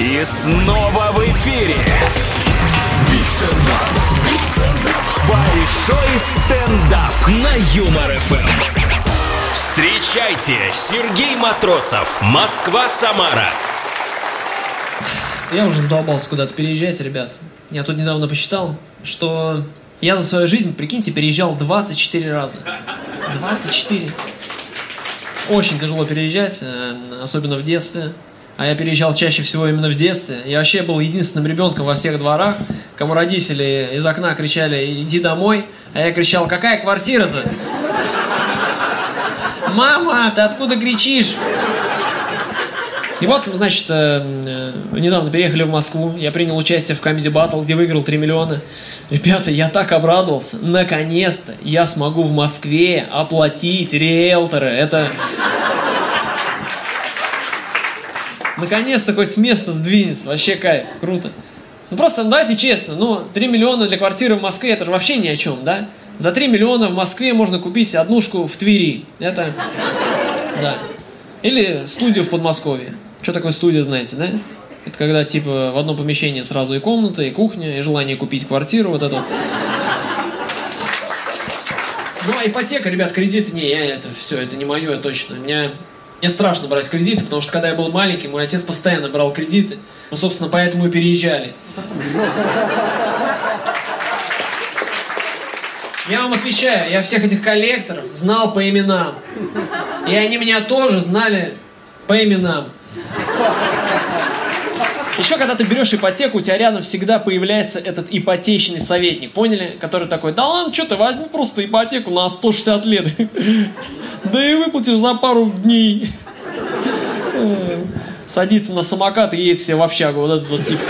И снова в эфире. Большой стендап на Юмор ФМ. Встречайте, Сергей Матросов, Москва-Самара. Я уже задолбался куда-то переезжать, ребят. Я тут недавно посчитал, что я за свою жизнь, прикиньте, переезжал 24 раза. 24. Очень тяжело переезжать, э, особенно в детстве. А я переезжал чаще всего именно в детстве. Я вообще был единственным ребенком во всех дворах, кому родители из окна кричали «иди домой», а я кричал «какая квартира-то?» «Мама, ты откуда кричишь?» И вот, значит, э, э, недавно переехали в Москву, я принял участие в Comedy Battle, где выиграл 3 миллиона. Ребята, я так обрадовался. Наконец-то я смогу в Москве оплатить риэлторы. Это... Наконец-то хоть с места сдвинется. Вообще кайф, круто. Ну просто, ну, давайте честно, ну 3 миллиона для квартиры в Москве, это же вообще ни о чем, да? За 3 миллиона в Москве можно купить однушку в Твери. Это... Да. Или студию в Подмосковье. Что такое студия, знаете, да? Это когда, типа, в одном помещении сразу и комната, и кухня, и желание купить квартиру, вот это. Ну, а ипотека, ребят, кредит, не, я это все, это не мое точно. Мне, мне страшно брать кредиты, потому что когда я был маленький, мой отец постоянно брал кредиты. Ну, собственно, поэтому и переезжали. Я вам отвечаю, я всех этих коллекторов знал по именам. И они меня тоже знали по именам. Еще когда ты берешь ипотеку, у тебя рядом всегда появляется этот ипотечный советник, поняли? Который такой, да ладно, что ты, возьми просто ипотеку на 160 лет. Да и выплатишь за пару дней. Садится на самокат и едет себе в общагу, вот этот вот тип.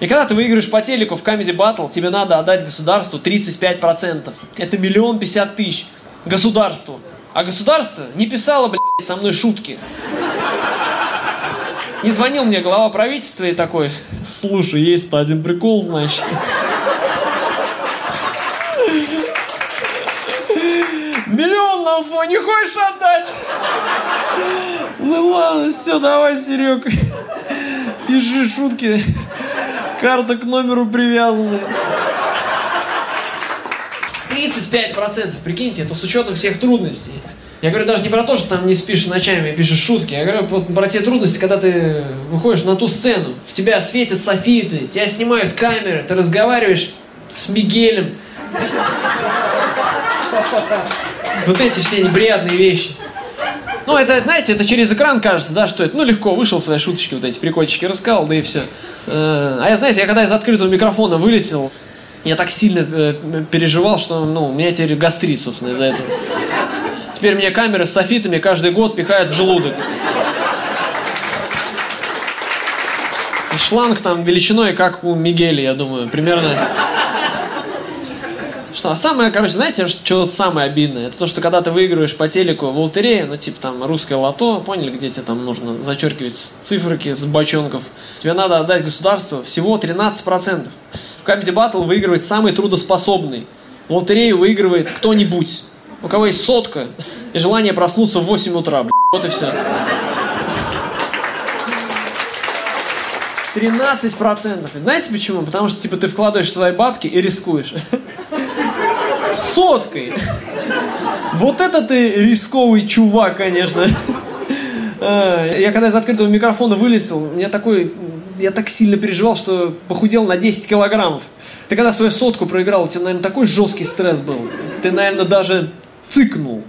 И когда ты выиграешь по телеку в Comedy Battle, тебе надо отдать государству 35%. Это миллион пятьдесят тысяч. Государству. А государство не писало, блядь, со мной шутки. Не звонил мне глава правительства и такой, слушай, есть-то один прикол, значит. Миллион нам свой не хочешь отдать? Ну ладно, все, давай, Серег. Пиши шутки. Карта к номеру привязана. 35%, прикиньте, это с учетом всех трудностей. Я говорю даже не про то, что там не спишь ночами, пишешь шутки. Я говорю вот про те трудности, когда ты выходишь на ту сцену, в тебя светят софиты, тебя снимают камеры, ты разговариваешь с Мигелем. Вот эти все неприятные вещи. Ну, это, знаете, это через экран кажется, да, что это, ну, легко, вышел свои шуточки, вот эти прикольчики рассказал, да и все. Э, а я, знаете, я когда из открытого микрофона вылетел, я так сильно э, переживал, что, ну, у меня теперь гастрит, собственно, из-за этого. Теперь мне камеры с софитами каждый год пихают в желудок. И шланг там величиной, как у Мигеля, я думаю, примерно что, а самое, короче, знаете, что самое обидное? Это то, что когда ты выигрываешь по телеку в лотерею, ну, типа там русское лото, поняли, где тебе там нужно зачеркивать циферки с бочонков, тебе надо отдать государству всего 13%. В Comedy Battle выигрывает самый трудоспособный. В лотерею выигрывает кто-нибудь. У кого есть сотка и желание проснуться в 8 утра, блядь. Вот и все. 13%. Знаете почему? Потому что, типа, ты вкладываешь свои бабки и рискуешь соткой. Вот это ты рисковый чувак, конечно. А, я когда из открытого микрофона вылезал, меня такой, я так сильно переживал, что похудел на 10 килограммов. Ты когда свою сотку проиграл, у тебя, наверное, такой жесткий стресс был. Ты, наверное, даже цыкнул.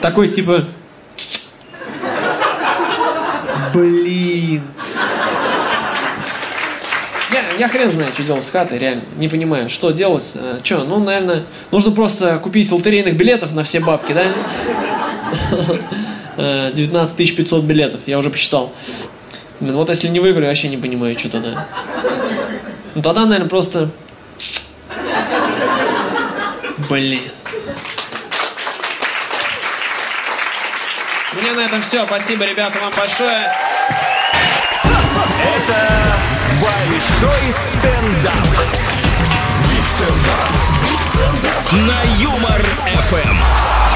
Такой типа... Блин. Я, я хрен знаю, что делать с хатой, реально. Не понимаю, что делать. Э, что, ну, наверное, нужно просто купить лотерейных билетов на все бабки, да? 19 э, 500 билетов, я уже посчитал. Блин, вот если не выиграю, вообще не понимаю, что тогда. Ну, тогда, наверное, просто... Блин. Меня на этом все. Спасибо, ребята, вам большое. Это Большой стендап. Big stand-up. На Юмор FM.